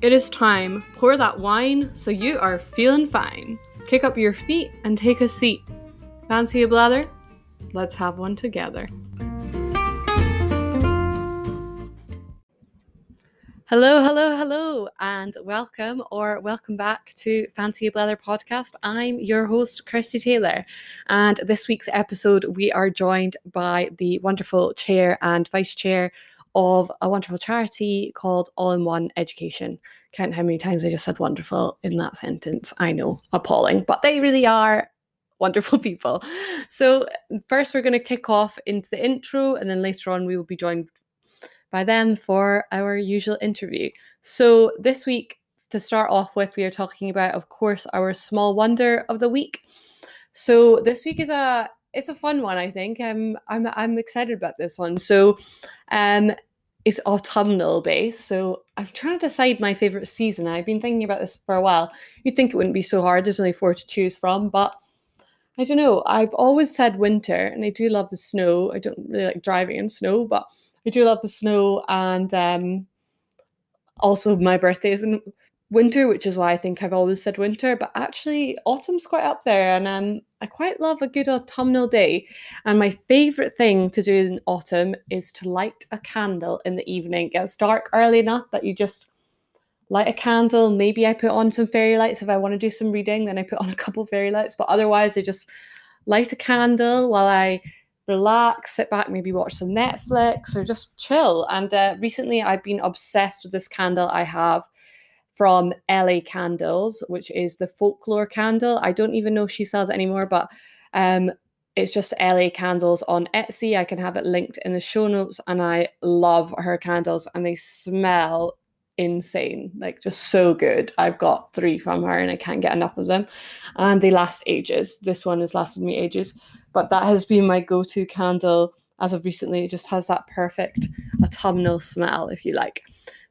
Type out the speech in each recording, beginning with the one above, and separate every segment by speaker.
Speaker 1: It is time. Pour that wine so you are feeling fine. Kick up your feet and take a seat. Fancy a blether? Let's have one together. Hello, hello, hello, and welcome or welcome back to Fancy a Blether podcast. I'm your host, Kirsty Taylor, and this week's episode we are joined by the wonderful chair and vice chair of a wonderful charity called All in One Education. Count how many times I just said wonderful in that sentence. I know, appalling, but they really are wonderful people. So, first, we're going to kick off into the intro, and then later on, we will be joined by them for our usual interview. So, this week, to start off with, we are talking about, of course, our small wonder of the week. So, this week is a it's a fun one, I think. I'm I'm I'm excited about this one. So, um, is autumnal based. So I'm trying to decide my favorite season. I've been thinking about this for a while. You'd think it wouldn't be so hard. There's only four to choose from, but I don't know. I've always said winter, and I do love the snow. I don't really like driving in snow, but I do love the snow. And um, also, my birthday is in winter, which is why I think I've always said winter, but actually autumn's quite up there and um, I quite love a good autumnal day. And my favourite thing to do in autumn is to light a candle in the evening. It gets dark early enough that you just light a candle. Maybe I put on some fairy lights if I want to do some reading, then I put on a couple fairy lights, but otherwise I just light a candle while I relax, sit back, maybe watch some Netflix or just chill. And uh, recently I've been obsessed with this candle I have from LA Candles, which is the folklore candle. I don't even know if she sells it anymore, but um, it's just LA Candles on Etsy. I can have it linked in the show notes, and I love her candles, and they smell insane, like just so good. I've got three from her, and I can't get enough of them, and they last ages. This one has lasted me ages, but that has been my go-to candle as of recently. It just has that perfect autumnal smell, if you like.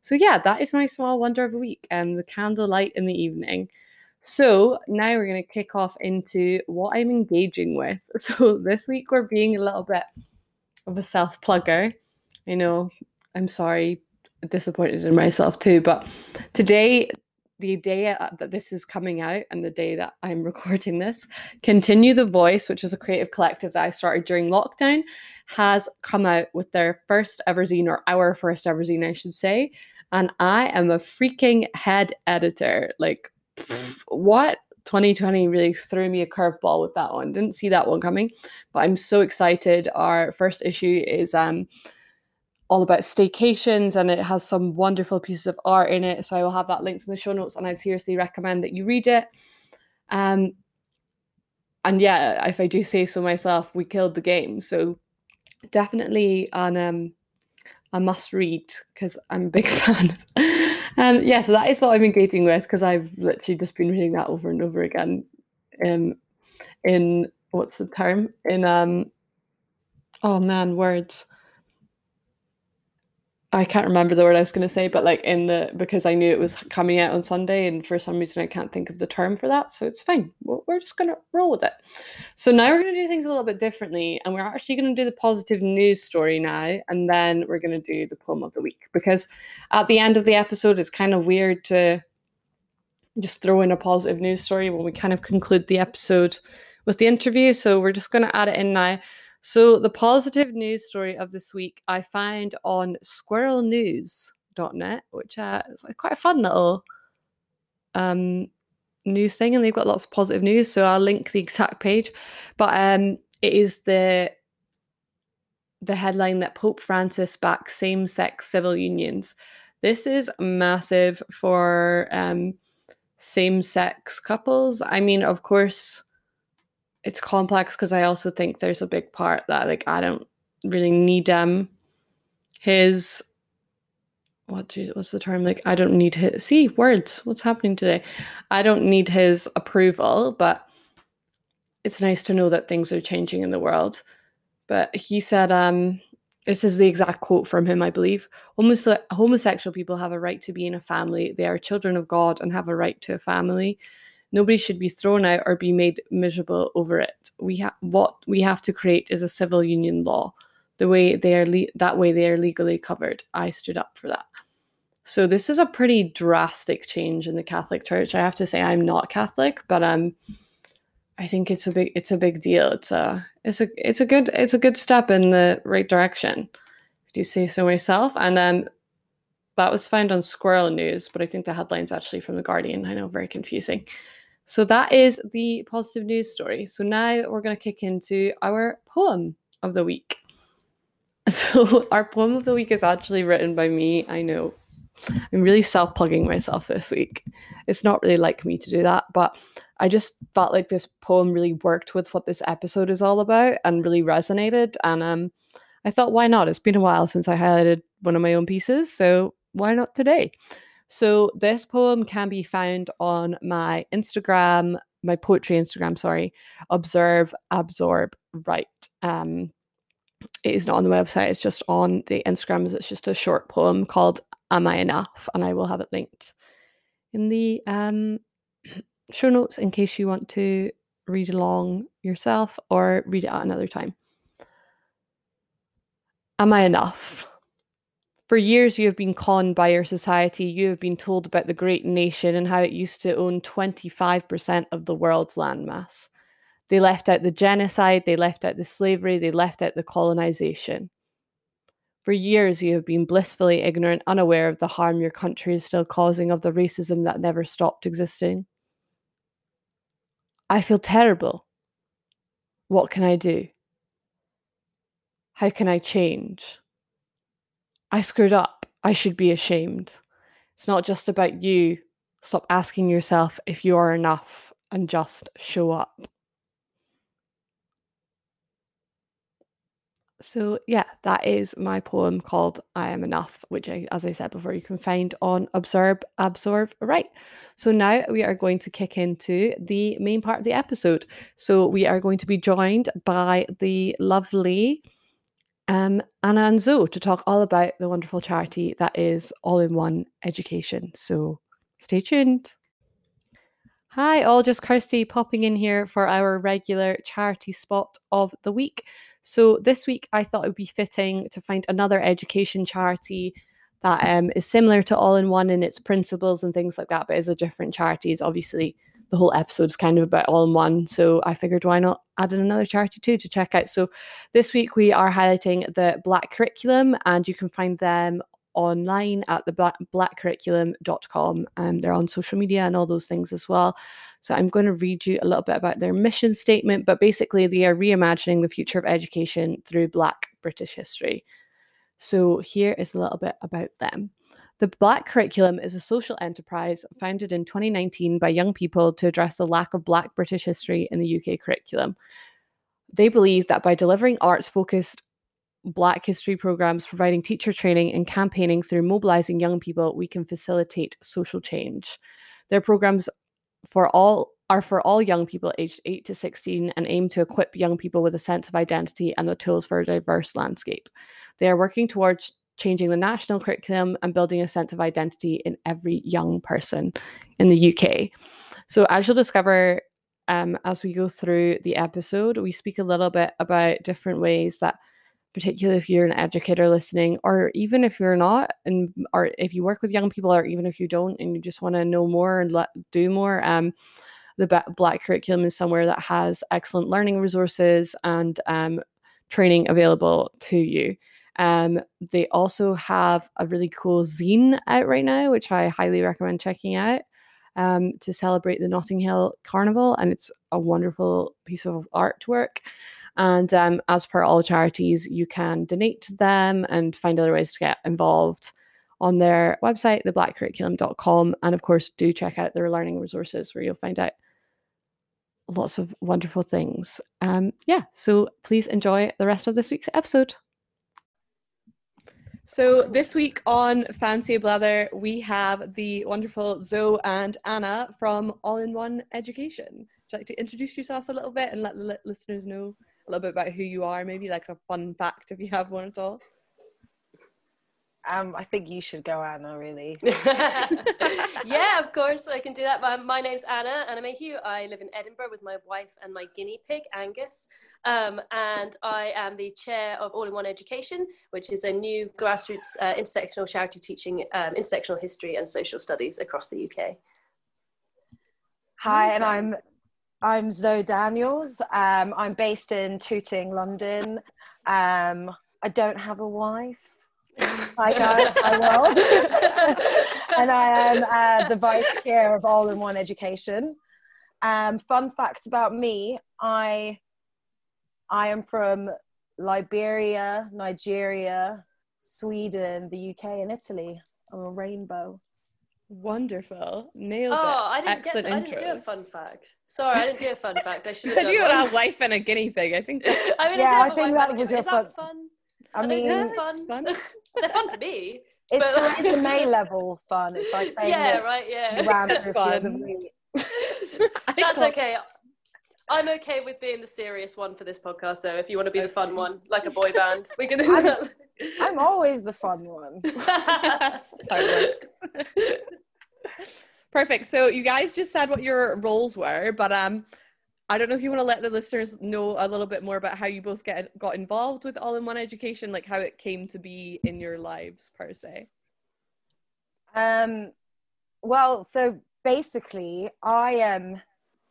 Speaker 1: So yeah, that is my small wonder of the week and the candlelight in the evening. So now we're going to kick off into what I'm engaging with. So this week we're being a little bit of a self plugger. I know, I'm sorry, disappointed in myself too, but today, the day uh, that this is coming out and the day that I'm recording this, Continue the Voice, which is a creative collective that I started during lockdown, has come out with their first ever zine, or our first ever zine, I should say and I am a freaking head editor. Like, pff, what? 2020 really threw me a curveball with that one. Didn't see that one coming, but I'm so excited. Our first issue is um all about staycations and it has some wonderful pieces of art in it. So I will have that linked in the show notes and I seriously recommend that you read it. Um and yeah, if I do say so myself, we killed the game. So definitely an um a must read because I'm a big fan. um, yeah, so that is what I'm engaging with because I've literally just been reading that over and over again. Um, in what's the term? In um, oh man, words. I can't remember the word I was going to say, but like in the because I knew it was coming out on Sunday, and for some reason I can't think of the term for that, so it's fine. We're just going to roll with it. So now we're going to do things a little bit differently, and we're actually going to do the positive news story now, and then we're going to do the poem of the week because at the end of the episode, it's kind of weird to just throw in a positive news story when we kind of conclude the episode with the interview. So we're just going to add it in now. So, the positive news story of this week I found on squirrelnews.net, which uh, is quite a fun little um, news thing, and they've got lots of positive news. So, I'll link the exact page. But um, it is the the headline that Pope Francis backs same sex civil unions. This is massive for um, same sex couples. I mean, of course, it's complex because I also think there's a big part that like I don't really need um his what do, what's the term? Like I don't need his see words. What's happening today? I don't need his approval but it's nice to know that things are changing in the world. But he said um this is the exact quote from him I believe. Homose- homosexual people have a right to be in a family. They are children of God and have a right to a family Nobody should be thrown out or be made miserable over it. We have what we have to create is a civil union law. The way they are le- that way they are legally covered. I stood up for that. So this is a pretty drastic change in the Catholic Church. I have to say I'm not Catholic, but um I think it's a big it's a big deal. It's a it's a it's a good it's a good step in the right direction. Do you say so myself? And um that was found on Squirrel News, but I think the headline's actually from the Guardian. I know, very confusing. So that is the positive news story. So now we're going to kick into our poem of the week. So our poem of the week is actually written by me. I know. I'm really self-plugging myself this week. It's not really like me to do that, but I just felt like this poem really worked with what this episode is all about and really resonated. And um, I thought, why not? It's been a while since I highlighted one of my own pieces, so why not today? So this poem can be found on my Instagram, my poetry Instagram, sorry, observe, absorb, write. Um, it is not on the website, it's just on the Instagrams. It's just a short poem called Am I Enough? And I will have it linked in the um, show notes in case you want to read along yourself or read it at another time. Am I enough? For years, you have been conned by your society. You have been told about the great nation and how it used to own 25% of the world's landmass. They left out the genocide, they left out the slavery, they left out the colonization. For years, you have been blissfully ignorant, unaware of the harm your country is still causing, of the racism that never stopped existing. I feel terrible. What can I do? How can I change? I screwed up. I should be ashamed. It's not just about you. Stop asking yourself if you are enough and just show up. So, yeah, that is my poem called I Am Enough, which, I, as I said before, you can find on Observe, Absorb, Write. So, now we are going to kick into the main part of the episode. So, we are going to be joined by the lovely um, Anna and Zoe to talk all about the wonderful charity that is All in One Education. So stay tuned. Hi, all just Kirsty popping in here for our regular charity spot of the week. So this week I thought it would be fitting to find another education charity that um, is similar to All in One in its principles and things like that, but is a different charity. Is obviously the whole episode is kind of about all in one. So I figured why not add in another charity too to check out. So this week we are highlighting the Black Curriculum, and you can find them online at the black, blackcurriculum.com and um, they're on social media and all those things as well. So I'm going to read you a little bit about their mission statement, but basically they are reimagining the future of education through Black British history. So here is a little bit about them. The Black Curriculum is a social enterprise founded in 2019 by young people to address the lack of Black British history in the UK curriculum. They believe that by delivering arts focused Black history programs, providing teacher training, and campaigning through mobilizing young people, we can facilitate social change. Their programs for all are for all young people aged 8 to 16 and aim to equip young people with a sense of identity and the tools for a diverse landscape. They are working towards changing the national curriculum and building a sense of identity in every young person in the UK. So, as you'll discover um, as we go through the episode, we speak a little bit about different ways that, particularly if you're an educator listening, or even if you're not, and or if you work with young people, or even if you don't, and you just want to know more and let, do more, um, the Black curriculum is somewhere that has excellent learning resources and um, training available to you. Um, they also have a really cool zine out right now, which I highly recommend checking out um, to celebrate the Notting Hill Carnival. And it's a wonderful piece of artwork. And um, as per all charities, you can donate to them and find other ways to get involved on their website, theblackcurriculum.com. And of course, do check out their learning resources where you'll find out lots of wonderful things. Um, yeah, so please enjoy the rest of this week's episode. So this week on Fancy a Blether, we have the wonderful Zoe and Anna from All in One Education. Would you like to introduce yourselves a little bit and let the listeners know a little bit about who you are? Maybe like a fun fact if you have one at all.
Speaker 2: Um, I think you should go, Anna. Really?
Speaker 3: yeah, of course I can do that. My, my name's Anna Anna Mayhew. I live in Edinburgh with my wife and my guinea pig Angus, Um, and I am the chair of All in One Education, which is a new grassroots uh, intersectional charity teaching um, intersectional history and social studies across the UK.
Speaker 2: Hi, and I'm I'm Zoe Daniels. Um, I'm based in Tooting, London. Um, I don't have a wife. Hi guys, I will. and I am uh, the vice chair of All in One Education. Um, fun fact about me: I I am from Liberia, Nigeria, Sweden, the UK, and Italy. I'm a rainbow.
Speaker 1: Wonderful. Nailed
Speaker 3: oh,
Speaker 1: it.
Speaker 3: I didn't,
Speaker 1: Excellent
Speaker 3: get, I didn't do a fun fact. Sorry, I didn't do a fun fact. I should
Speaker 1: You
Speaker 3: have
Speaker 1: said you
Speaker 3: done
Speaker 1: had a wife and a guinea pig. I think
Speaker 3: I mean,
Speaker 2: Yeah,
Speaker 3: I,
Speaker 2: I
Speaker 3: did have a
Speaker 2: think that was your
Speaker 3: Is that
Speaker 2: fun-
Speaker 3: fun?
Speaker 2: I
Speaker 3: Are
Speaker 2: mean,
Speaker 3: things
Speaker 1: it's
Speaker 3: fun?
Speaker 1: fun.
Speaker 3: They're fun for me.
Speaker 2: it's
Speaker 3: but-
Speaker 2: Theresa May level fun. It's like saying
Speaker 3: yeah, right. Yeah,
Speaker 2: ran
Speaker 1: That's
Speaker 2: through a field
Speaker 1: fun.
Speaker 3: that's okay. I'm okay with being the serious one for this podcast. So if you want to be the fun one, like a boy band, we can do
Speaker 2: I'm- I'm always the fun one.
Speaker 1: That's how it works. Perfect. So you guys just said what your roles were, but um, I don't know if you want to let the listeners know a little bit more about how you both get got involved with All in One Education, like how it came to be in your lives per se.
Speaker 2: Um, well, so basically, I am. Um,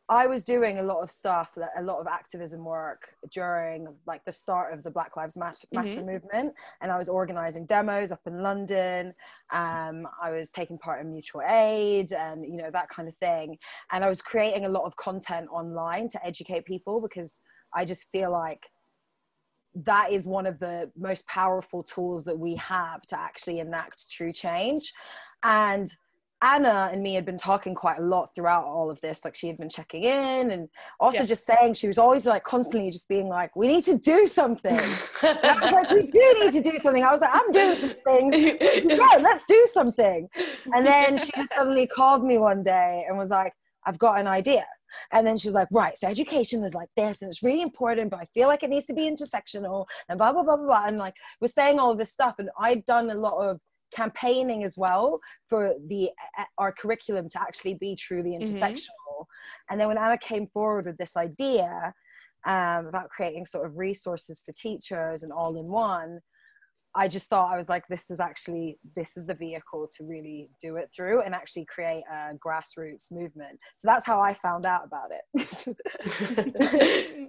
Speaker 2: I was doing a lot of stuff, a lot of activism work during like the start of the Black Lives Matter, Matter movement, and I was organizing demos up in London. Um, I was taking part in mutual aid and you know that kind of thing, and I was creating a lot of content online to educate people because I just feel like that is one of the most powerful tools that we have to actually enact true change. And Anna and me had been talking quite a lot throughout all of this. Like she had been checking in and also
Speaker 1: Yeah.
Speaker 2: just saying she was always like constantly just being like, we need to do something. I was like, we do need to do something. I was like, I'm doing some things. Yeah, let's do something. And then she just suddenly called me one day and was like, I've got an idea. And then she was like, right, so education is like this and it's really important, but I feel like it needs to be intersectional and blah, blah, blah, blah, blah. And like, we're saying all of this stuff. And I'd done a lot of campaigning as well for the our curriculum to actually be truly intersectional. And then when Anna came forward with this idea um, about creating sort of resources for teachers and all in one, I just thought I was like, this is actually this is the vehicle to really do it through and actually create a grassroots movement. So that's how I found out about it.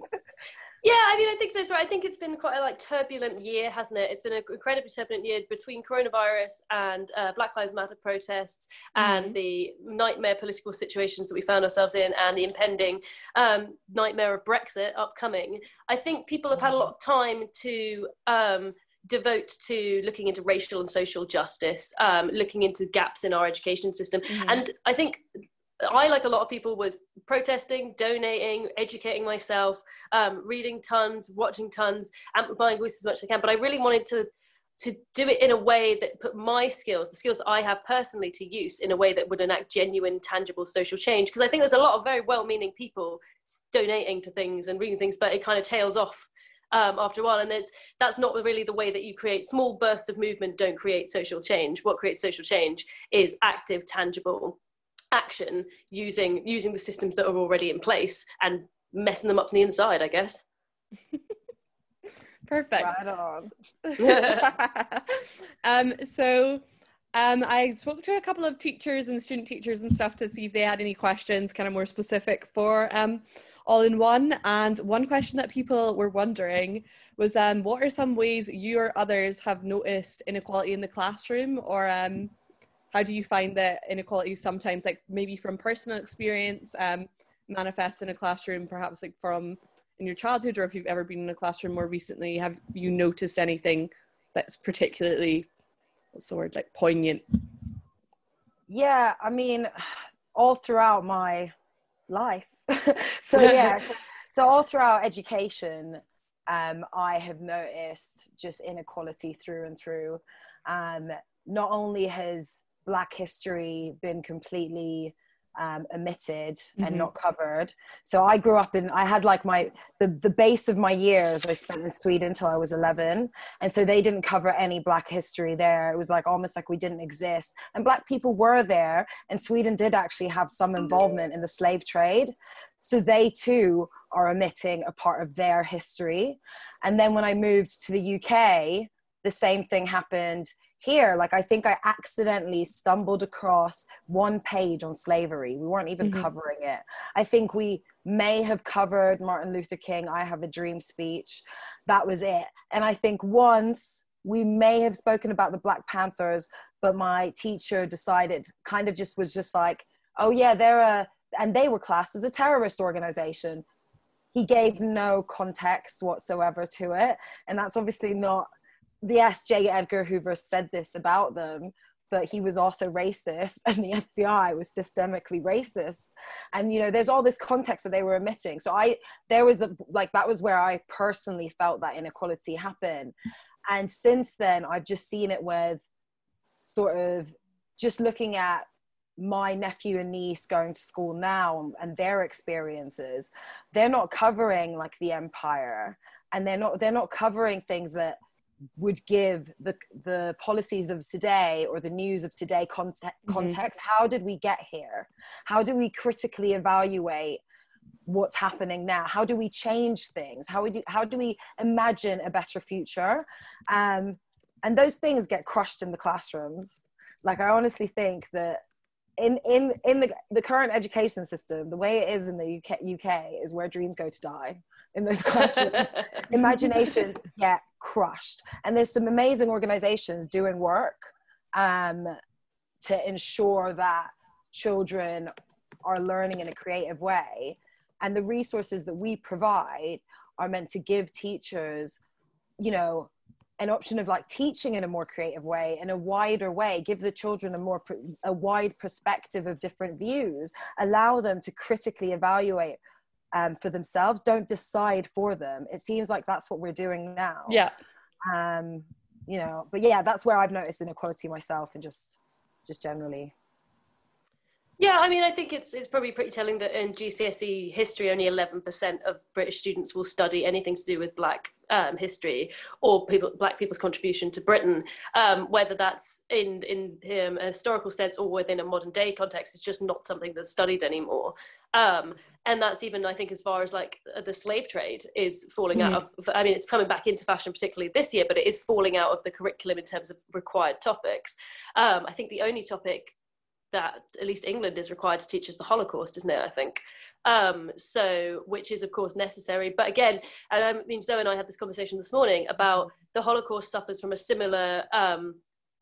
Speaker 3: Yeah, I mean, I think so. So I think it's been quite a like turbulent year, hasn't it? It's been an incredibly turbulent year between coronavirus and uh, Black Lives Matter protests and the nightmare political situations that we found ourselves in and the impending um, nightmare of Brexit upcoming. I think people have had a lot of time to um, devote to looking into racial and social justice, um, looking into gaps in our education system, and I think I, like a lot of people, was protesting, donating, educating myself, um, reading tons, watching tons, amplifying voices as much as I can. But I really wanted to to do it in a way that put my skills, the skills that I have personally, to use in a way that would enact genuine, tangible social change. Because I think there's a lot of very well-meaning people donating to things and reading things, but it kind of tails off um, after a while. And it's that's not really the way that you create small bursts of movement. Don't create social change. What creates social change is active, tangible action using using the systems that are already in place and messing them up from the inside i guess
Speaker 1: Perfect.
Speaker 2: right on.
Speaker 1: um, so um, I spoke to a couple of teachers and student teachers and stuff to see if they had any questions, kind of more specific for um, all in one. And one question that people were wondering was, um, what are some ways you or others have noticed inequality in the classroom, or um, how do you find that inequalities sometimes, like maybe from personal experience, um, manifest in a classroom, perhaps like from in your childhood, or if you've ever been in a classroom more recently, have you noticed anything that's particularly what's the word like poignant?
Speaker 2: Yeah, I mean, all throughout my life. so yeah, so all throughout education, um, I have noticed just inequality through and through. Um, not only has Black history been completely um, omitted and
Speaker 1: Mhm.
Speaker 2: not covered. So I grew up in, I had like my, the, the base of my years I spent in Sweden until I was 11. And so they didn't cover any Black history there. It was like almost like we didn't exist. And Black people were there. And Sweden did actually have some involvement in the slave trade. So they too are omitting a part of their history. And then when I moved to the UK, the same thing happened here. Like I think I accidentally stumbled across one page on slavery. We weren't even mm-hmm. covering it. I think we may have covered Martin Luther King, I Have a Dream speech. That was it. And I think once we may have spoken about the Black Panthers, but my teacher decided kind of just was just like, oh yeah, they're a, and they were classed as a terrorist organization. He gave no context whatsoever to it. And that's obviously not, yes, J. Edgar Hoover said this about them, but he was also racist and the FBI was systemically racist. And, you know, there's all this context that they were omitting. So I, there was a, like, that was where I personally felt that inequality happen. And since then, I've just seen it with sort of just looking at my nephew and niece going to school now and their experiences they're not covering like the empire and they're not they're not covering things that would give the the policies of today or the news of today context, mm-hmm. how did we get here? How do we critically evaluate what's happening now? How do we change things? How we do how do we imagine a better future? Um, and those things get crushed in the classrooms. Like i honestly think that in in in the, the current education system the way it is in the UK, UK is where dreams go to die in those classrooms. Imaginations get crushed. And there's some amazing organizations doing work um, to ensure that children are learning in a creative way. And the resources that we provide are meant to give teachers you know an option of like teaching in a more creative way in a wider way give the children a more a wide perspective of different views allow them to critically evaluate um, for themselves don't decide for them it seems like that's what we're doing now
Speaker 1: yeah
Speaker 2: um you know but yeah that's where i've noticed inequality myself and just just generally
Speaker 3: yeah, I mean, I think it's it's probably pretty telling that in GCSE history, only 11% of British students will study anything to do with Black um, history or people, Black people's contribution to Britain. Um, whether that's in in um, a historical sense or within a modern day context, it's just not something that's studied anymore. Um, and that's even, I think, as far as like the slave trade is falling mm-hmm. out of. I mean, it's coming back into fashion, particularly this year, but it is falling out of the curriculum in terms of required topics. Um, I think the only topic that at least England is required to teach us the Holocaust, isn't it? I think. Um, so, which is of course necessary. But again, and I mean, Zoe and I had this conversation this morning about the Holocaust suffers from a similar, um,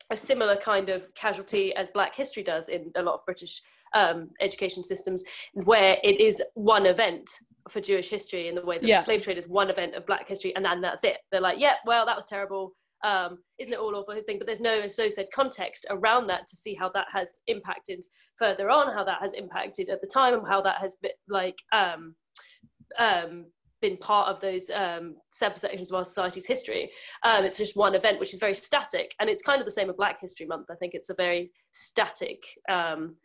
Speaker 3: a similar kind of casualty as Black history does in a lot of British um, education systems, where it is one event for Jewish history in the way that yeah. the slave trade is one event of Black history, and then that's it. They're like, yeah, well, that was terrible um, isn't it all awful his thing but there's no as so said context around that to see how that has impacted further on how that has impacted at the time and how that has been like um, um, been part of those um, sections of our society's history. Um, it's just one event which is very static, and it's kind of the same with Black History Month. I think it's a very static um,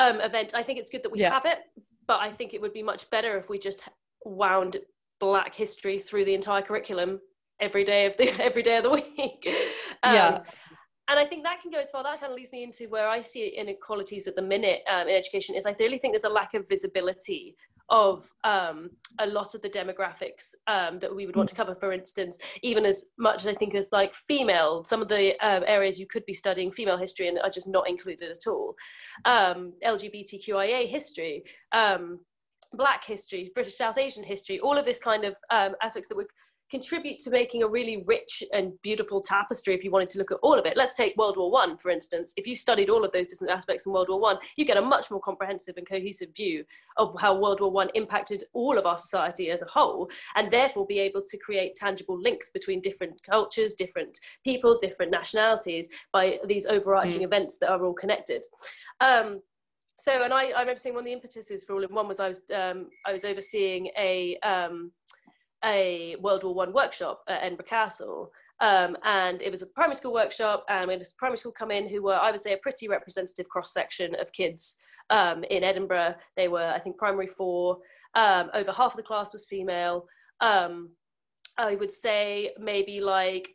Speaker 3: um event. I think it's good that we yeah. have it, but I think it would be much better if we just wound Black history through the entire curriculum every day of the every day of the week. Um, yeah. And I think that can go as far. That kind of leads me into where I see inequalities at the minute um, in education. Is I really think there's a lack of visibility of um, a lot of the demographics um, that we would want to cover. For instance, even as much I think as like female, some of the um, areas you could be studying female history and are just not included at all. Um, LGBTQIA history, um, Black history, British South Asian history, all of this kind of um, aspects that would contribute to making a really rich and beautiful tapestry if you wanted to look at all of it. Let's take World War One, for instance. If you studied all of those different aspects in World War One, you get a much more comprehensive and cohesive view of how World War One impacted all of our society as a whole, and therefore be able to create tangible links between different cultures, different people, different nationalities by these overarching mm. events that are all connected. Um, so, and I, I remember seeing one of the impetuses for All in One was I was um, I was overseeing a um, a World War One workshop at Edinburgh Castle. Um, and it was a primary school workshop, and we had a primary school come in who were, I would say, a pretty representative cross section of kids um, in Edinburgh. They were, I think, primary four. Um, over half of the class was female. Um, I would say maybe like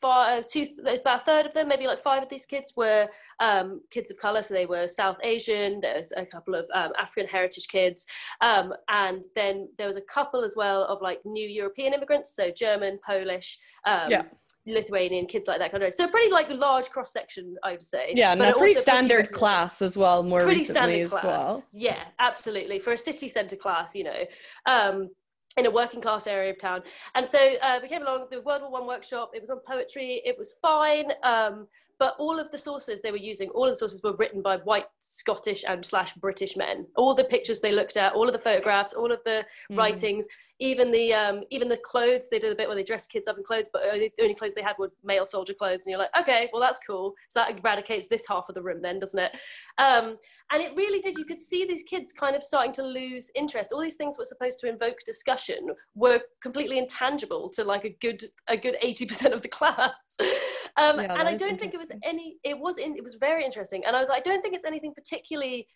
Speaker 3: five, two, about a third of them, maybe like five of these kids were um, kids of color. So they were South Asian. There's a couple of um, African heritage kids, um, and then there was a couple as well of like new European immigrants, so German, Polish. Um,
Speaker 1: yeah.
Speaker 3: Lithuanian kids like that kind of so pretty like large cross section I would say
Speaker 1: yeah and a pretty standard pretty class as well more pretty recently as class. well
Speaker 3: yeah absolutely for a city centre class you know um in a working class area of town. And so uh, we came along, the World War One workshop, it was on poetry, it was fine. Um, but all of the sources they were using, all of the sources were written by white Scottish and slash British men. All the pictures they looked at, all of the photographs, all of the mm. writings, even the um, even the clothes they did a bit where they dressed kids up in clothes, but only, the only clothes they had were male soldier clothes. And you're like, okay, well that's cool. So that eradicates this half of the room, then, doesn't it? Um, and it really did you could see these kids kind of starting to lose interest all these things were supposed to invoke discussion were completely intangible to like a good a good 80% of the class um, yeah, and i don't think it was any it was in, it was very interesting. And i was like, i don't think it's anything particularly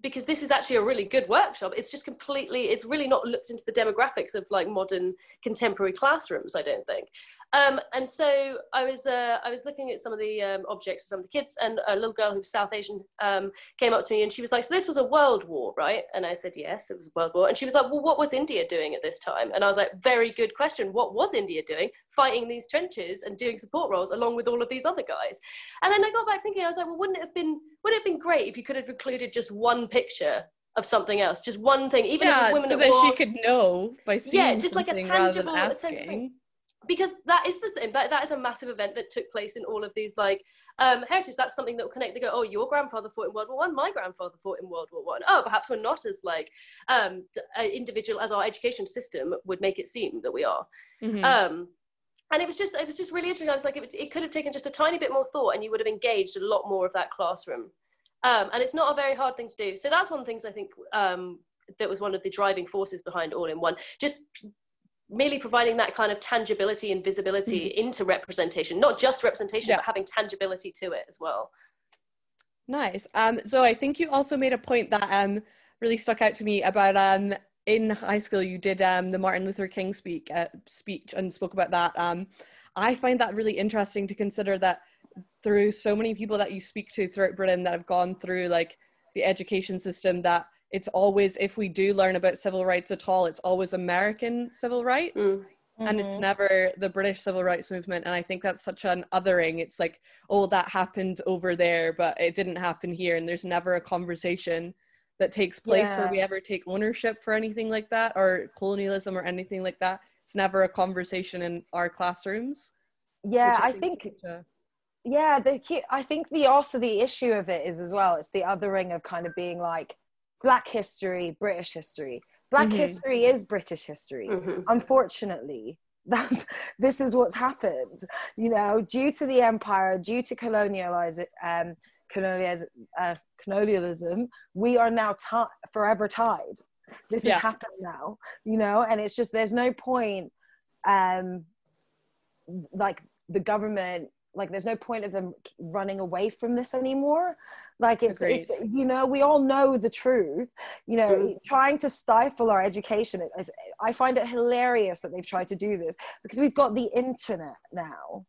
Speaker 3: because this is actually a really good workshop. It's just completely it's really not looked into the demographics of like modern contemporary classrooms i don't think um, and so I was uh, I was looking at some of the um, objects for some of the kids, and a little girl who's South Asian um, came up to me and she was like, "So this was a world war, right?" And I said, "Yes, it was a world war." And she was like, "Well, what was India doing at this time?" And I was like, "Very good question. What was India doing? Fighting these trenches and doing support roles along with all of these other guys?" And then I got back thinking, I was like, "Well, wouldn't it have been would it have been great if you could have included just one picture of something else, just one thing, even
Speaker 1: yeah,
Speaker 3: if it was women
Speaker 1: so
Speaker 3: at
Speaker 1: that
Speaker 3: war.
Speaker 1: she could know by seeing
Speaker 3: yeah, just like a tangible
Speaker 1: asking
Speaker 3: because that is the same that, that is a massive event that took place in all of these like um, heritage. That's something that will connect. They go oh your grandfather fought in world war one my grandfather fought in world war one. Oh perhaps we're not as like um, individual as our education system would make it seem that we are. Mm-hmm. um, and it was just it was just really interesting. I was like it, it could have taken just a tiny bit more thought and you would have engaged a lot more of that classroom. Um, and it's not a very hard thing to do. So that's one of the things i think um, that was one of the driving forces behind all in one. Just merely providing that kind of tangibility and visibility mm-hmm. into representation not just representation yeah. but having tangibility to it as well
Speaker 1: nice um so i think you also made a point that um really stuck out to me about um in high school you did um the martin luther king speak uh, speech and spoke about that um i find that really interesting to consider that through so many people that you speak to throughout britain that have gone through like the education system that it's always if we do learn about civil rights at all it's always american civil rights mm. and it's mm-hmm. never the british civil rights movement and i think that's such an othering it's like oh that happened over there but it didn't happen here and there's never a conversation that takes place yeah. where we ever take ownership for anything like that or colonialism or anything like that it's never a conversation in our classrooms
Speaker 2: yeah i think a... yeah the i think the also the issue of it is as well it's the othering of kind of being like black history british history black mm-hmm. history is british history mm-hmm. unfortunately that's this is what's happened you know due to the empire due to colonialism um, colonialism, uh, colonialism we are now t- forever tied this yeah. has happened now you know and it's just there's no point um like the government like there's no point of them running away from this anymore. Like it's, it's you know we all know the truth. You know mm. trying to stifle our education is, i find it hilarious that they've tried to do this because we've got the internet now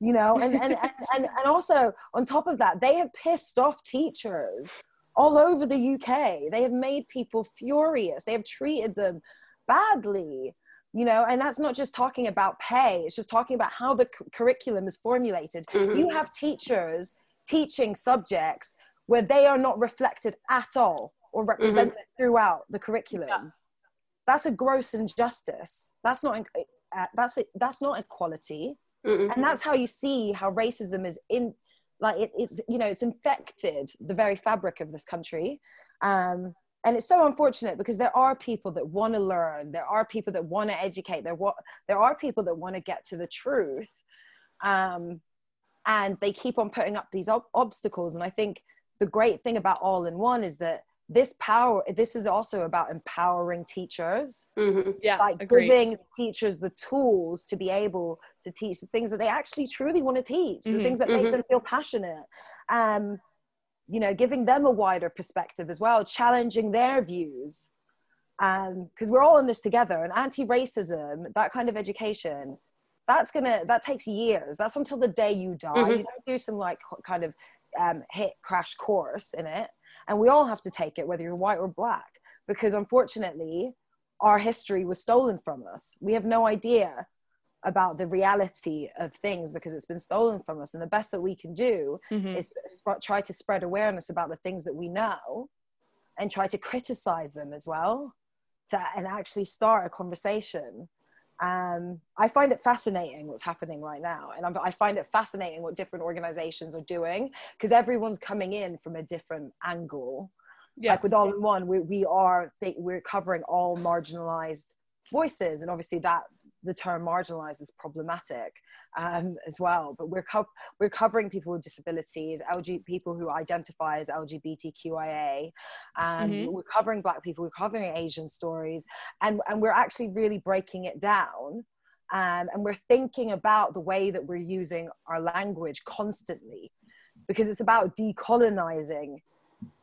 Speaker 2: you know and and, and, and, and also on top of that they have pissed off teachers all over the uk they have made people furious. They have treated them badly you know and that's not just talking about pay it's just talking about how the cu- curriculum is formulated mm-hmm. you have teachers teaching subjects where they are not reflected at all or mm-hmm. represented mm-hmm. throughout the curriculum yeah. that's a gross injustice that's not uh, that's it that's not equality mm-hmm. and that's how you see how racism is in like it, it's you know it's infected the very fabric of this country um and it's so unfortunate because there are people that want to learn there are people that want to educate there what there are people that want to get to the truth um, and they keep on putting up these ob- obstacles and i think the great thing about all in one is that this power this is also about empowering teachers
Speaker 1: mm-hmm. yeah
Speaker 2: like
Speaker 1: agreed.
Speaker 2: giving teachers the tools to be able to teach the things that they actually truly want to teach mm-hmm. the things that mm-hmm. make them feel passionate um, you know giving them a wider perspective as well challenging their views and because um, we're all in this together and anti-racism that kind of education that's gonna that takes years. That's until the day you die.
Speaker 3: Mhm.
Speaker 2: you don't do some like kind of um, hit crash course in it and we all have to take it whether you're white or black because unfortunately our history was stolen from us. We have no idea about the reality of things because it's been stolen from us. And the best that we can do
Speaker 1: Mhm.
Speaker 2: is sp- try to spread awareness about the things that we know and try to criticize them as well to, and actually start a conversation. Um, i find it fascinating what's happening right now. And I'm, i find it fascinating what different organizations are doing because everyone's coming in from a different angle.
Speaker 1: Yeah.
Speaker 2: like with all in one we, we are th- we're covering all marginalized voices. And obviously that the term marginalized is problematic um, as well but we're co- we're covering people with disabilities lg people who identify as lgbtqia um,
Speaker 1: Mhm.
Speaker 2: we're covering black people we're covering asian stories and and we're actually really breaking it down um, and we're thinking about the way that we're using our language constantly because it's about decolonizing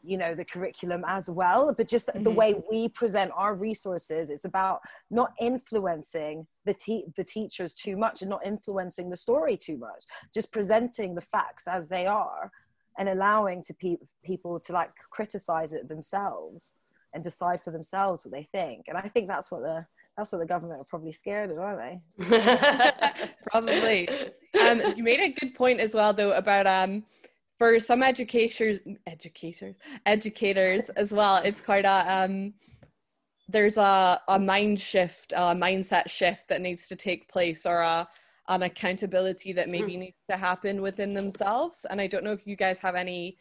Speaker 2: you know the curriculum as well but just the
Speaker 1: Mhm.
Speaker 2: way we present our resources it's about not influencing the te- the teachers too much and not influencing the story too much just presenting the facts as they are and allowing to pe- people to like criticize it themselves and decide for themselves what they think and i think that's what the that's what the government are probably scared of aren't they
Speaker 1: Probably. um, you made a good point as well, though, about um, for some educators, educators, educators as well. It's quite a um, there's a a mind shift, a mindset shift that needs to take place, or a an accountability that maybe needs to happen within themselves. And I don't know if you guys have any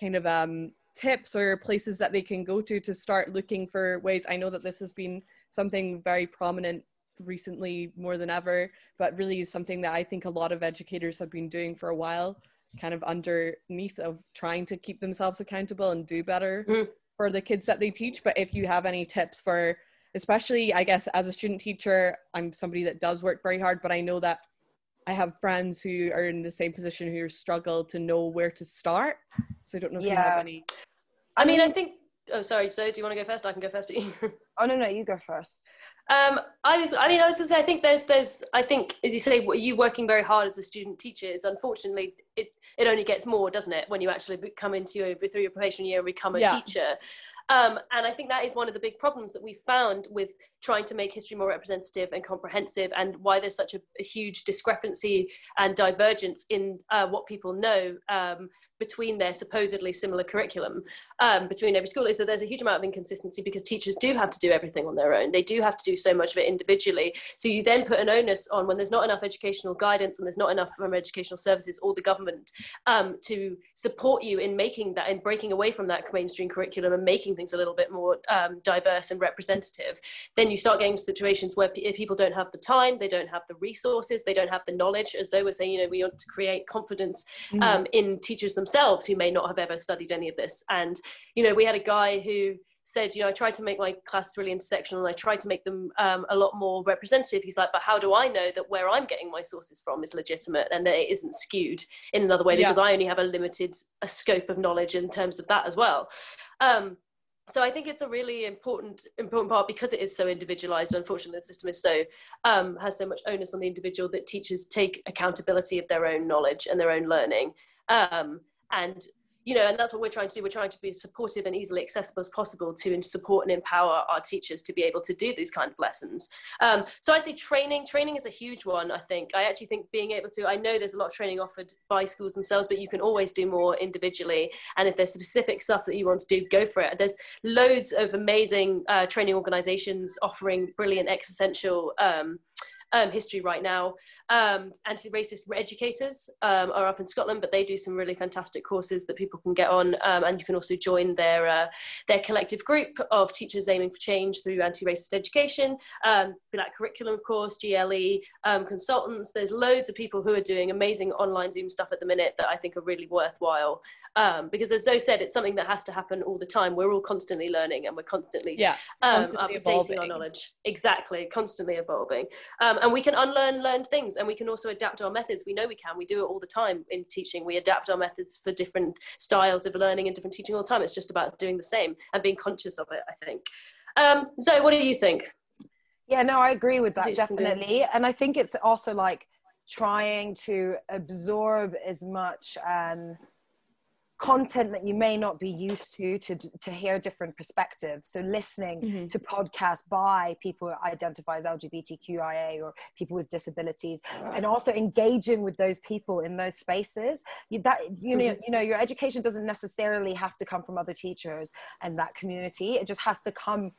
Speaker 1: kind of um tips or places that they can go to to start looking for ways. I know that this has been something very prominent recently more than ever, but really is something that I think a lot of educators have been doing for a while, kind of underneath of trying to keep themselves accountable and do better
Speaker 3: Mm.
Speaker 1: for the kids that they teach. But if you have any tips for, especially, I guess, as a student teacher, I'm somebody that does work very hard, but I know that I have friends who are in the same position who struggle to know where to start. So I don't know if you have
Speaker 2: Yeah.
Speaker 1: any.
Speaker 3: I mean, I think. Oh, sorry. So, do you want to go first? I can go first. But
Speaker 2: oh no no you go first
Speaker 3: Um, I just, I mean, I was gonna say, I think there's, there's, I think, as you say, what you working very hard as a student teacher is unfortunately, it, it only gets more, doesn't it, when you actually come into your, through your probation year and become a
Speaker 1: Yeah.
Speaker 3: teacher. Um, and I think that is one of the big problems that we found with trying to make history more representative and comprehensive, and why there's such a, a huge discrepancy and divergence in uh, what people know um, between their supposedly similar curriculum um, between every school is that there's a huge amount of inconsistency because teachers do have to do everything on their own. They do have to do so much of it individually. So you then put an onus on when there's not enough educational guidance and there's not enough from educational services or the government um, to support you in making that and breaking away from that mainstream curriculum and making things a little bit more um, diverse and representative. Then you start getting situations where pe- people don't have the time, they don't have the resources, they don't have the knowledge. As Zoe was saying, you know, we want to create confidence
Speaker 1: Mm-hmm.
Speaker 3: um, in teachers themselves who may not have ever studied any of this. And, you know, we had a guy who said, you know, I tried to make my classes really intersectional and I tried to make them um, a lot more representative. He's like, but how do I know that where I'm getting my sources from is legitimate and that it isn't skewed in another way
Speaker 1: Yeah.
Speaker 3: because I only have a limited a scope of knowledge in terms of that as well. Um, so I think it's a really important important part because it is so individualized. Unfortunately, the system is so um, has so much onus on the individual that teachers take accountability of their own knowledge and their own learning. Um, and you know, and that's what we're trying to do. We're trying to be supportive and easily accessible as possible to support and empower our teachers to be able to do these kind of lessons. Um, so I'd say training. Training is a huge one. I think. I actually think being able to. I know there's a lot of training offered by schools themselves, but you can always do more individually. And if there's specific stuff that you want to do, go for it. There's loads of amazing uh, training organisations offering brilliant existential. Um, um, history right now. Um, anti-racist educators um, are up in Scotland, but they do some really fantastic courses that people can get on, um, and you can also join their uh, their collective group of teachers aiming for change through anti-racist education. Um, Black curriculum, of course, GLE um, consultants. There's loads of people who are doing amazing online Zoom stuff at the minute that I think are really worthwhile. Um, because as Zoe said, it's something that has to happen all the time. We're all constantly learning and we're constantly
Speaker 1: Yeah.
Speaker 3: um,
Speaker 1: constantly
Speaker 3: updating our knowledge. Exactly, constantly evolving. Um, and we can unlearn learned things and we can also adapt our methods. We know we can. We do it all the time in teaching. We adapt our methods for different styles of learning and different teaching all the time. It's just about doing the same and being conscious of it, I think. Um, Zoe, what do you think?
Speaker 2: Yeah, no, I agree with that definitely. And I think it's also like trying to absorb as much um, content that you may not be used to to to hear different perspectives so listening mm-hmm. to podcasts by people who identify as lgbtqia or people with disabilities and also engaging with those people in those spaces you, that you know mm-hmm. you know your education doesn't necessarily have to come from other teachers and that community it just has to come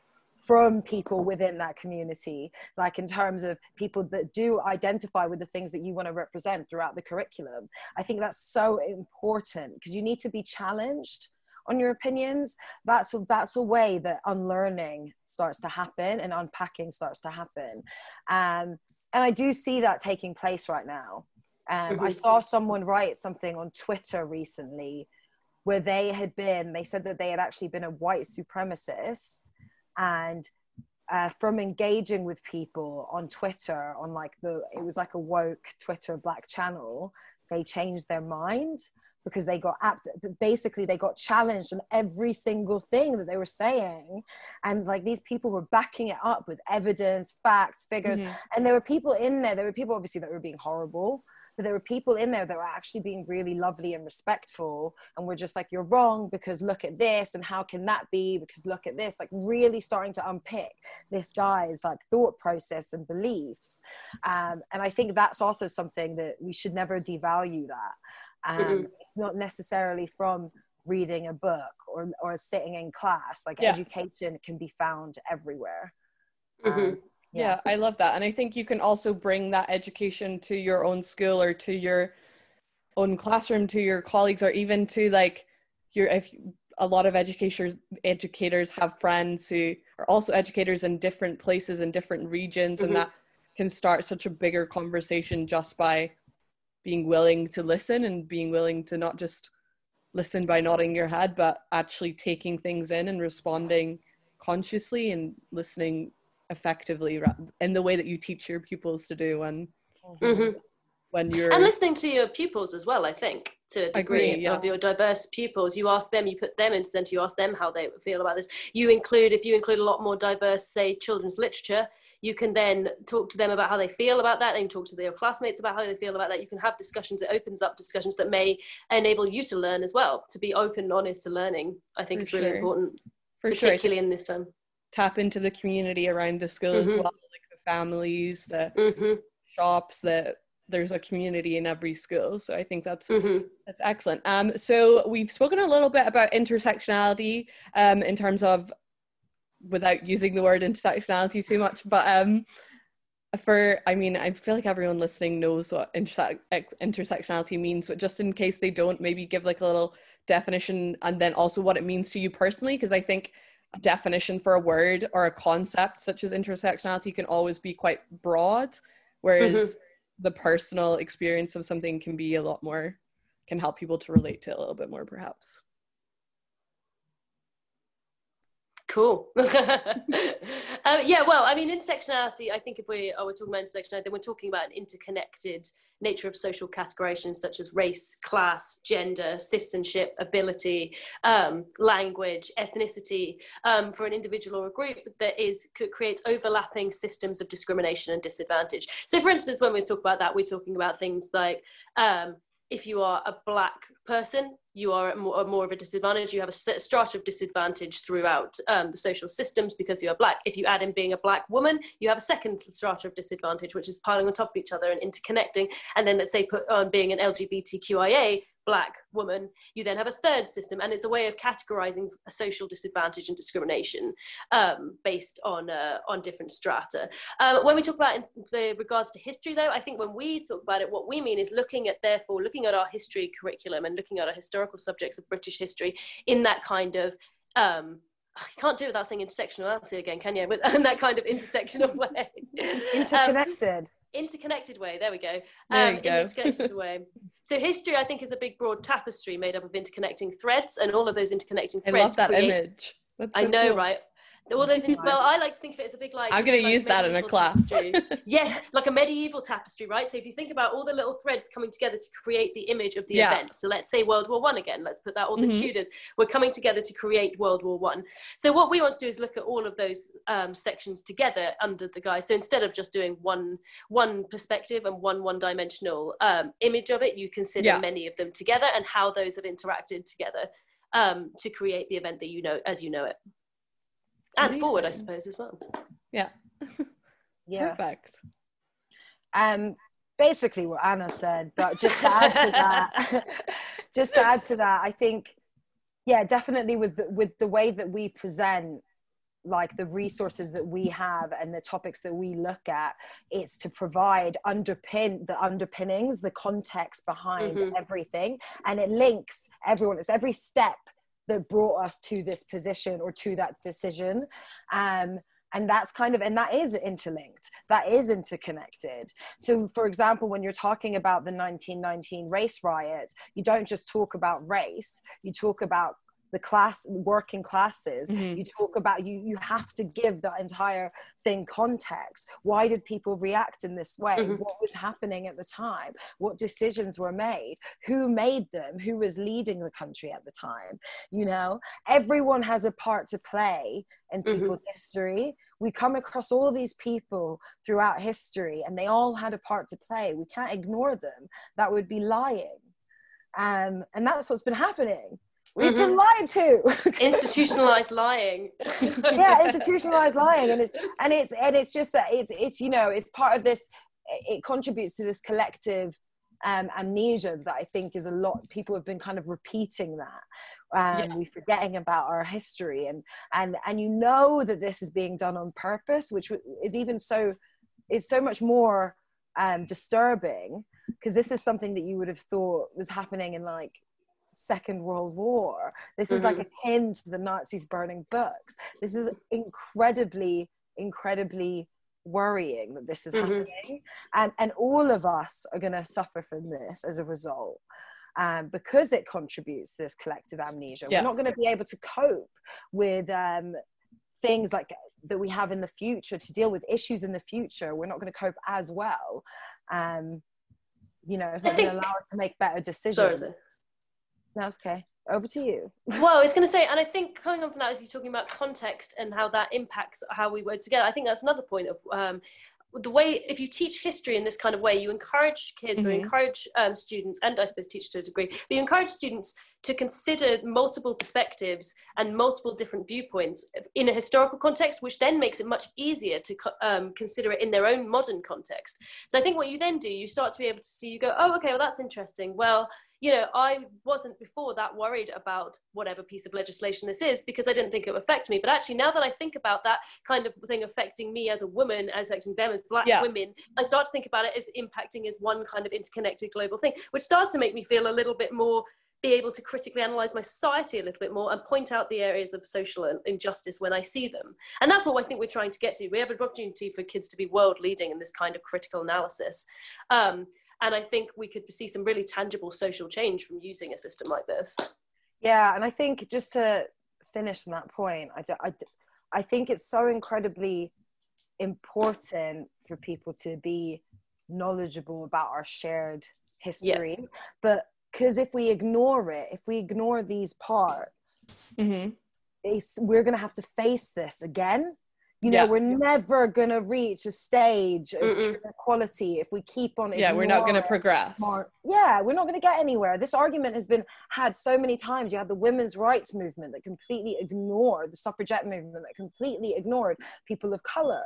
Speaker 2: from people within that community like in terms of people that do identify with the things that you want to represent throughout the curriculum. I think that's so important because you need to be challenged on your opinions. That's that's a way that unlearning starts to happen and unpacking starts to happen. Um, and i do see that taking place right now. Um, i mm-hmm. saw someone write something on twitter recently where they had been they said that they had actually been a white supremacist and uh, from engaging with people on Twitter, on like the, it was like a woke Twitter black channel, they changed their mind because they got absolutely basically they got challenged on every single thing that they were saying and like these people were backing it up with evidence facts figures mm-hmm. and there were people in there there were people obviously that were being horrible there were people in there that were actually being really lovely and respectful and we're just like you're wrong because look at this and how can that be because look at this like really starting to unpick this guy's like thought process and beliefs um, and i think that's also something that we should never devalue that um, mm-hmm. it's not necessarily from reading a book or, or sitting in class like yeah. education can be found everywhere
Speaker 1: mm-hmm. um, yeah. yeah i love that and i think you can also bring that education to your own school or to your own classroom to your colleagues or even to like your if a lot of educators educators have friends who are also educators in different places in different regions mm-hmm. and that can start such a bigger conversation just by being willing to listen and being willing to not just listen by nodding your head but actually taking things in and responding consciously and listening effectively in the way that you teach your pupils to do when mm-hmm. when you're
Speaker 3: and listening to your pupils as well i think to a degree agree, yeah. of your diverse pupils you ask them you put them into center you ask them how they feel about this you include if you include a lot more diverse say children's literature you can then talk to them about how they feel about that and talk to their classmates about how they feel about that you can have discussions it opens up discussions that may enable you to learn as well to be open and honest to learning i think For is really sure. important For particularly sure. in this time
Speaker 1: tap into the community around the school mm-hmm. as well, like the families, the mm-hmm. shops, that there's a community in every school. So I think that's mm-hmm. that's excellent. Um, so we've spoken a little bit about intersectionality um, in terms of without using the word intersectionality too much, but um, for I mean I feel like everyone listening knows what interse- intersectionality means, but just in case they don't, maybe give like a little definition and then also what it means to you personally, because I think definition for a word or a concept such as intersectionality can always be quite broad whereas mm-hmm. the personal experience of something can be a lot more can help people to relate to a little bit more perhaps
Speaker 3: cool um, yeah well i mean intersectionality i think if we are talking about intersectionality then we're talking about an interconnected nature of social categorizations such as race, class, gender, citizenship, ability, um, language, ethnicity um, for an individual or a group that is creates overlapping systems of discrimination and disadvantage. So, for instance, when we talk about that, we're talking about things like um, if you are a black person, you are at more, more, of a disadvantage. You have a strata of disadvantage throughout um, the social systems because you are black. If you add in being a black woman, you have a second strata of disadvantage, which is piling on top of each other and interconnecting. And then let's say put on being an LGBTQIA, black woman you then have a third system and it's a way of categorizing a social disadvantage and discrimination um, based on uh, on different strata uh, when we talk about in the regards to history though i think when we talk about it what we mean is looking at therefore looking at our history curriculum and looking at our historical subjects of british history in that kind of um, you can't do it without saying intersectionality again, can you? in that kind of intersectional way.
Speaker 2: Interconnected. Um,
Speaker 3: interconnected way. There we go. Um, there go. interconnected way. So history, I think, is a big, broad tapestry made up of interconnecting threads, and all of those interconnecting threads.
Speaker 1: I love that create, image.
Speaker 3: I know, cool. right? All those well i like to think of it as a big like
Speaker 1: i'm going to use that in a class.
Speaker 3: yes like a medieval tapestry right? So if you think about all the little threads coming together to create the image of the yeah. event. So let's say world war one again. Let's put that all the mm-hmm. tudors were coming together to create world war one. So what we want to do is look at all of those um, sections together under the guise so instead of just doing one one perspective and one one dimensional um, image of it you consider yeah. many of them together and how those have interacted together um, to create the event that you know as you know it and Amazing. forward, I suppose, as well.
Speaker 1: Yeah.
Speaker 2: yeah.
Speaker 1: Perfect.
Speaker 2: Um, basically what Anna said, but just to add to that, just to add to that, I think, yeah, definitely with the, with the way that we present like the resources that we have and the topics that we look at it's to provide underpin the underpinnings the context behind mm-hmm. everything and it links everyone it's every step that brought us to this position or to that decision. Um, and that's kind of and that is interlinked that is interconnected. So for example when you're talking about the 1919 race riots you don't just talk about race you talk about the class working classes mm-hmm. you talk about you you have to give that entire thing context. Why did people react in this way? Mm-hmm. what was happening at the time? What decisions were made? Who made them? Who was leading the country at the time? You know everyone has a part to play in mm-hmm. people's mm-hmm. history. We come across all these people throughout history and they all had a part to play. We can't ignore them. That would be lying. Um, and that's what's been happening We've mm-hmm. been lied to.
Speaker 3: institutionalized lying.
Speaker 2: yeah, institutionalized lying, and it's and it's and it's just that it's it's you know it's part of this. It contributes to this collective um, amnesia that I think is a lot. People have been kind of repeating that. Um, yeah. We're forgetting about our history, and and and you know that this is being done on purpose, which is even so is so much more um, disturbing because this is something that you would have thought was happening in like Second World War. This is mm-hmm. like akin to the Nazis burning books. This is incredibly, incredibly worrying that this is mm-hmm. happening. And, and all of us are going to suffer from this as a result. Um, because it contributes to this collective amnesia. Yeah. We're not going to be able to cope with um, things like that we have in the future to deal with issues in the future. We're not going to cope as well. Um, you know, it's not going to allow us to make better decisions. Sorry, that's okay. Over to you.
Speaker 3: well, I was going to say, and I think coming on from that, as you're talking about context and how that impacts how we work together, I think that's another point of um, the way if you teach history in this kind of way you encourage kids mm-hmm. or encourage um, students and i suppose teach to a degree but you encourage students to consider multiple perspectives and multiple different viewpoints in a historical context which then makes it much easier to um, consider it in their own modern context so i think what you then do you start to be able to see you go oh okay well that's interesting well you know, I wasn't before that worried about whatever piece of legislation this is because I didn't think it would affect me. But actually, now that I think about that kind of thing affecting me as a woman, as affecting them as black yeah. women, I start to think about it as impacting as one kind of interconnected global thing, which starts to make me feel a little bit more be able to critically analyze my society a little bit more and point out the areas of social injustice when I see them. And that's what I think we're trying to get to. We have an opportunity for kids to be world leading in this kind of critical analysis. Um, and I think we could see some really tangible social change from using a system like this.
Speaker 2: Yeah, and I think just to finish on that point, I, I, I think it's so incredibly important for people to be knowledgeable about our shared history. Yeah. But because if we ignore it, if we ignore these parts, mm-hmm. we're going to have to face this again you know yeah. we're never going to reach a stage of true equality if we keep on
Speaker 1: yeah we're not going to progress
Speaker 2: more. yeah we're not going to get anywhere this argument has been had so many times you had the women's rights movement that completely ignored the suffragette movement that completely ignored people of color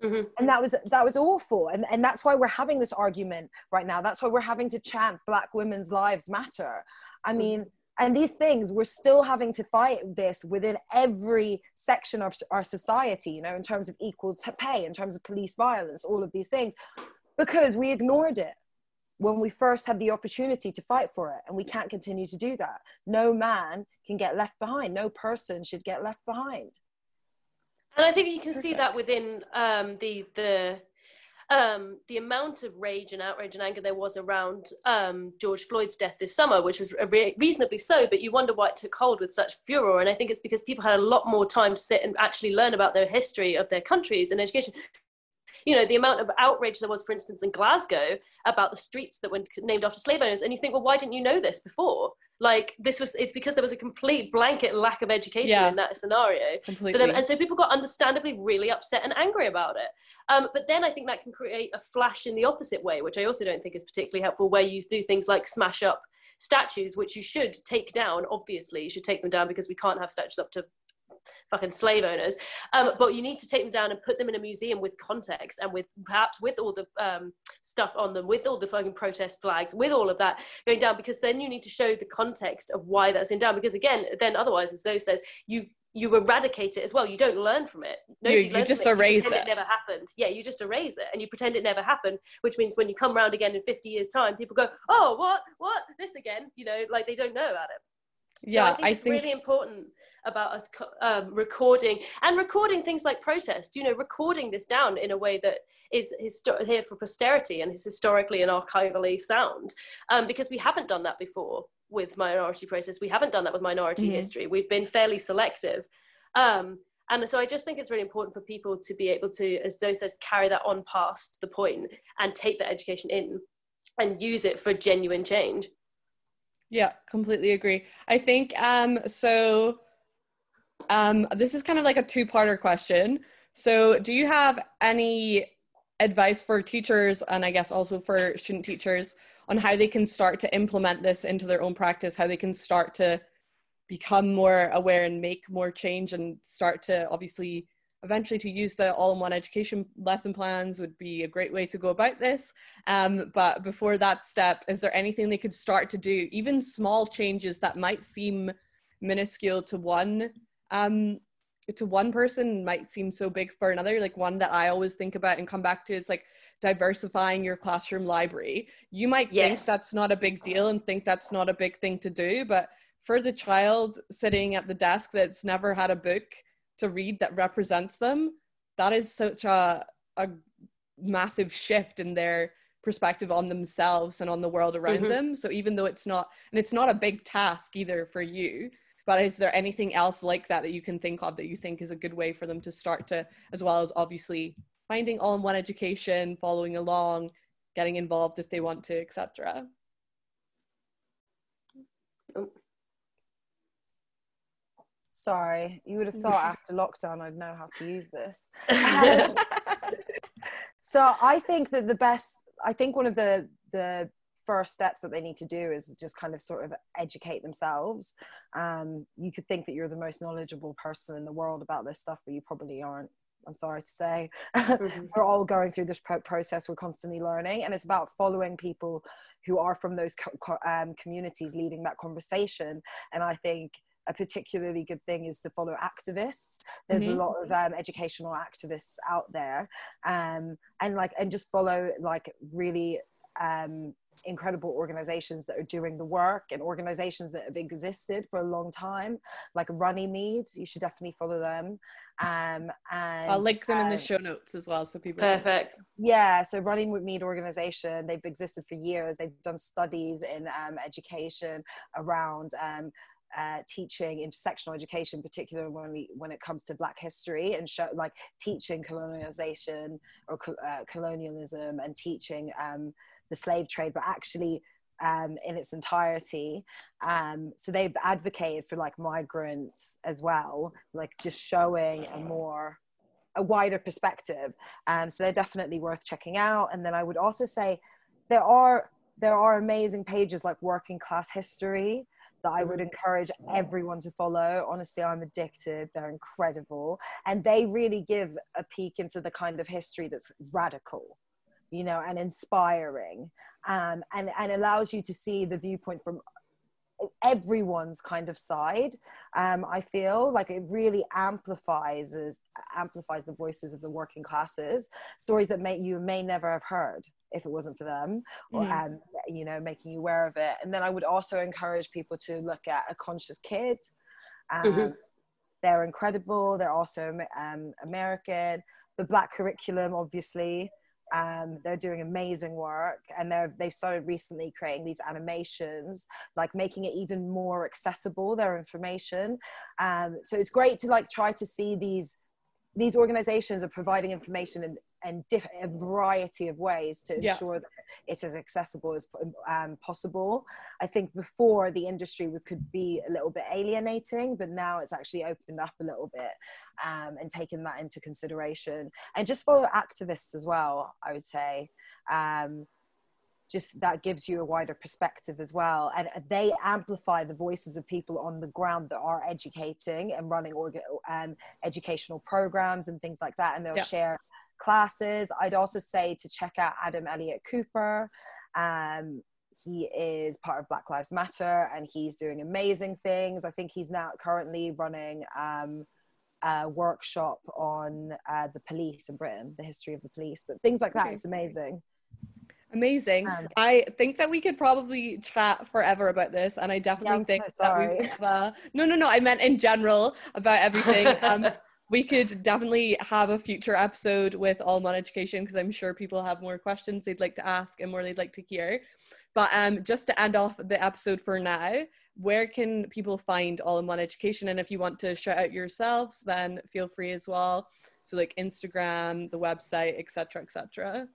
Speaker 2: Mm-hmm. and that was that was awful and and that's why we're having this argument right now that's why we're having to chant black women's lives matter i mm-hmm. mean and these things we're still having to fight this within every section of our society you know in terms of equal pay in terms of police violence all of these things because we ignored it when we first had the opportunity to fight for it and we can't continue to do that. No man can get left behind. No person should get left behind.
Speaker 3: And i think you can Perfect. see that within um, the the um, the amount of rage and outrage and anger there was around um, George Floyd's death this summer, which was re- reasonably so, but you wonder why it took hold with such furor. And I think it's because people had a lot more time to sit and actually learn about their history of their countries and education you know the amount of outrage there was for instance in glasgow about the streets that were named after slave owners and you think well why didn't you know this before like this was it's because there was a complete blanket lack of education yeah. in that scenario Completely. for them and so people got understandably really upset and angry about it um, but then i think that can create a flash in the opposite way which i also don't think is particularly helpful where you do things like smash up statues which you should take down obviously you should take them down because we can't have statues up to fucking slave owners. Um, but you need to take them down and put them in a museum with context and with perhaps with all the um, stuff on them, with all the fucking protest flags, with all of that going down, because then you need to show the context of why that's going down. Because again, then otherwise, as Zoe says, you you eradicate it as well. You don't learn from it.
Speaker 1: Nobody you, you just it. erase
Speaker 3: you
Speaker 1: it.
Speaker 3: it. never happened. Yeah, you just erase it and you pretend it never happened, which means when you come around again in 50 years' time, people go, oh, what, what, this again? You know, like they don't know about it. So yeah, I think I it's think... really important about us um, recording and recording things like protests you know recording this down in a way that is histo- here for posterity and is historically and archivally sound um, because we haven't done that before with minority protests we haven't done that with minority mm-hmm. history we've been fairly selective um, and so I just think it's really important for people to be able to, as Zoe says, carry that on past the point and take that education in and use it for genuine change.
Speaker 1: Yeah, completely agree. I think um so um, this is kind of like a two-parter question. So, do you have any advice for teachers and I guess also for student teachers on how they can start to implement this into their own practice, how they can start to become more aware and make more change and start to obviously eventually to use the all-in-one education lesson plans would be a great way to go about this um, but before that step is there anything they could start to do even small changes that might seem minuscule to one um to one person might seem so big for another like one that i always think about and come back to is like diversifying your classroom library you might yes. think that's not a big deal and think that's not a big thing to do but for the child sitting at the desk that's never had a book to read that represents them that is such a a massive shift in their perspective on themselves and on the world around mm-hmm. them so even though it's not and it's not a big task either for you but is there anything else like that that you can think of that you think is a good way for them to start to as well as obviously finding all-in-one education following along getting involved if they want to etc
Speaker 2: sorry. You would have thought after lockdown i'd know how to use this. Um, so i think that the best i think one of the the first steps that they need to do is just kind of sort of educate themselves. Um, you could think that you're the most knowledgeable person in the world about this stuff, but you probably aren't. I'm sorry to say. Mm-hmm. we're all going through this process. We're constantly learning, and it's about following people who are from those co- um, communities leading that conversation. And I think a particularly good thing is to follow activists there's mm-hmm. a lot of um, educational activists out there um, and like and just follow like really um, incredible organizations that are doing the work and organizations that have existed for a long time, like Runnymede. You should definitely follow them. Um, and
Speaker 1: I'll link them in the um, show notes as well, so people.
Speaker 3: Perfect.
Speaker 2: Yeah, so Runnymede organization. They've existed for years. They've done studies in um, education around. Um, uh, teaching intersectional education, particularly when we when it comes to Black history and show like teaching colonialization or uh, colonialism and teaching um, the slave trade, but actually um, in its entirety. Um, so they've advocated for like migrants as well, like just showing a more a wider perspective. Um, so they're definitely worth checking out. And then I would also say there are there are amazing pages like Working Class History that I would mm-hmm. encourage everyone to follow. Honestly, I'm addicted. They're incredible. And they really give a peek into the kind of history that's radical you know, and inspiring, um, and and allows you to see the viewpoint from everyone's kind of side um, i feel. Like it really amplifies amplifies the voices of the working classes stories that may you may never have heard if it wasn't for them or mm. um, you know making you aware of it. And then i would also encourage people to look at a conscious kid. Um, mm-hmm. they're incredible. They're also um, american. The black curriculum obviously Um, they're doing amazing work, and they're they've started recently creating these animations, like making it even more accessible. Their information, um, so it's great to like try to see these these organizations are providing information in, in diff- a variety of ways to ensure yeah. that it's as accessible as um, possible. I think before the industry could be a little bit alienating, but now it's actually opened up a little bit um, and taken that into consideration. And just follow activists as well, I would say. Um, just that gives you a wider perspective as well and they amplify the voices of people on the ground that are educating and running orga- um, educational programs and things like that and they'll yeah. share classes i'd also say to check out adam elliott cooper um, he is part of black lives matter and he's doing amazing things i think he's now currently running um, a workshop on uh, the police in britain the history of the police but things like that okay. it's amazing
Speaker 1: Amazing. Um, I think that we could probably chat forever about this, and I definitely yeah, think so that we. Uh, no, no, no. I meant in general about everything. Um, we could definitely have a future episode with All One Education because I'm sure people have more questions they'd like to ask and more they'd like to hear. But um, just to end off the episode for now, where can people find All in One Education? And if you want to shout out yourselves, then feel free as well. So like Instagram, the website, etc., etc.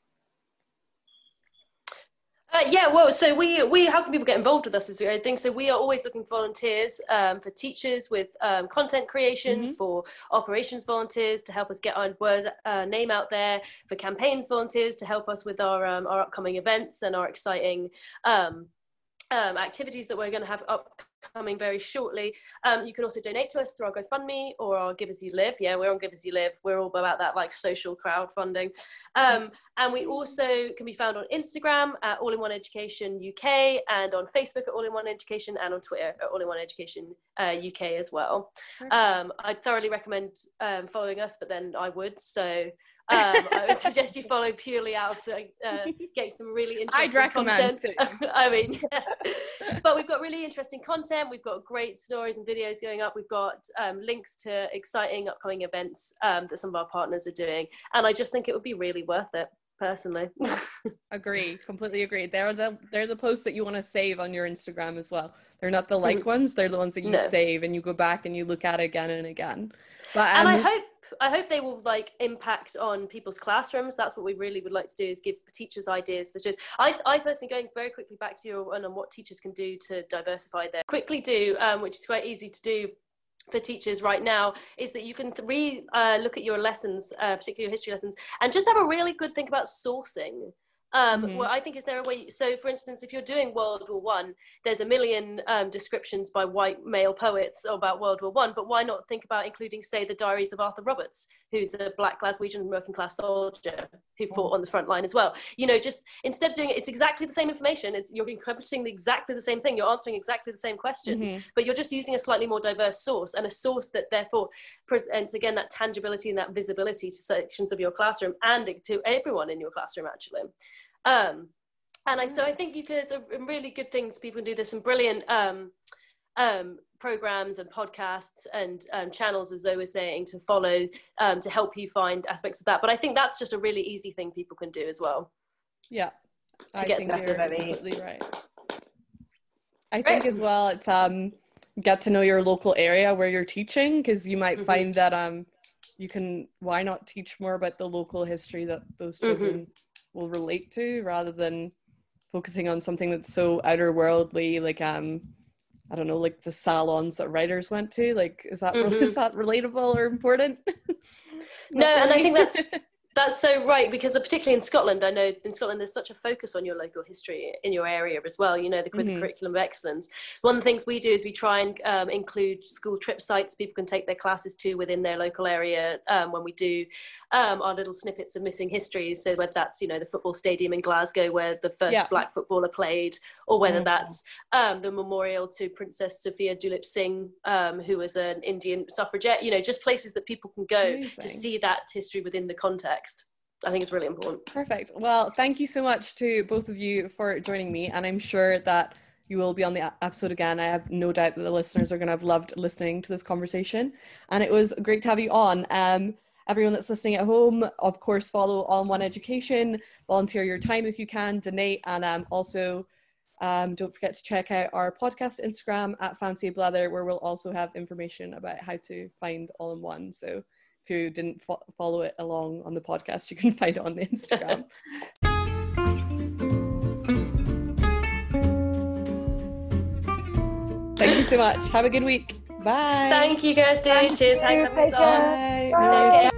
Speaker 3: Uh, yeah, well, so we we how can people get involved with us? Is I thing. so. We are always looking for volunteers um, for teachers with um, content creation, mm-hmm. for operations volunteers to help us get our word uh, name out there, for campaigns volunteers to help us with our um, our upcoming events and our exciting um, um, activities that we're going to have up coming very shortly. Um, you can also donate to us through our GoFundMe or our Give As You Live. Yeah, we're on Give As You Live. We're all about that like social crowdfunding. Um, and we also can be found on Instagram at All in One Education UK and on Facebook at All in One Education and on Twitter at All in One Education uh, UK as well. Um, I'd thoroughly recommend um, following us, but then I would. So um, I would suggest you follow purely out to uh, get some really interesting I'd recommend content. I mean, yeah. but we've got really interesting content. We've got great stories and videos going up. We've got um, links to exciting upcoming events um, that some of our partners are doing, and I just think it would be really worth it personally.
Speaker 1: agree, completely agree. They're the they're the posts that you want to save on your Instagram as well. They're not the like mm. ones. They're the ones that you no. save and you go back and you look at again and again.
Speaker 3: But and I um, hope I hope they will like impact on people's classrooms. That's what we really would like to do is give teachers ideas for just. I, I personally going very quickly back to your one on what teachers can do to diversify their quickly do, um, which is quite easy to do for teachers right now is that you can re uh, look at your lessons, uh, particularly your history lessons, and just have a really good think about sourcing. Um, mm-hmm. Well, I think is there a way? So, for instance, if you're doing World War One, there's a million um, descriptions by white male poets about World War One. But why not think about including, say, the diaries of Arthur Roberts, who's a black Glaswegian working class soldier who fought mm. on the front line as well? You know, just instead of doing it, it's exactly the same information. It's you're interpreting exactly the same thing. You're answering exactly the same questions, mm-hmm. but you're just using a slightly more diverse source and a source that therefore presents again that tangibility and that visibility to sections of your classroom and to everyone in your classroom actually. Um, and I, so I think you there's a really good things people can do. There's some brilliant um, um, programs and podcasts and um, channels, as Zoe was saying, to follow um, to help you find aspects of that. But I think that's just a really easy thing people can do as well.
Speaker 1: Yeah, to I get to that completely right. I think as well, it's um, get to know your local area where you're teaching because you might mm-hmm. find that um, you can why not teach more about the local history that those children. Mm-hmm will relate to rather than focusing on something that's so outer worldly like um i don't know like the salons that writers went to like is that mm-hmm. is that relatable or important
Speaker 3: no and i think that's That's so right because uh, particularly in Scotland, I know in Scotland there's such a focus on your local history in your area as well. You know, the, mm-hmm. the curriculum of excellence. One of the things we do is we try and um, include school trip sites people can take their classes to within their local area um, when we do um, our little snippets of missing histories. So whether that's you know the football stadium in Glasgow where the first yeah. black footballer played, or whether mm-hmm. that's um, the memorial to Princess Sophia Duleep Singh, um, who was an Indian suffragette. You know, just places that people can go Amazing. to see that history within the context context. I think it's really important.
Speaker 1: Perfect. Well, thank you so much to both of you for joining me. And I'm sure that you will be on the episode again. I have no doubt that the listeners are going to have loved listening to this conversation. And it was great to have you on. Um, everyone that's listening at home, of course, follow in One Education, volunteer your time if you can, donate, and um, also um, don't forget to check out our podcast Instagram at Fancy Blether, where we'll also have information about how to find All in One. So if you didn't fo- follow it along on the podcast, you can find it on the Instagram. Thank you so much. Have a good week. Bye.
Speaker 3: Thank you, Kirsty. Cheers.
Speaker 2: you.
Speaker 3: Thanks for having us
Speaker 2: Take
Speaker 3: on.
Speaker 2: care.
Speaker 1: Bye.
Speaker 2: Bye.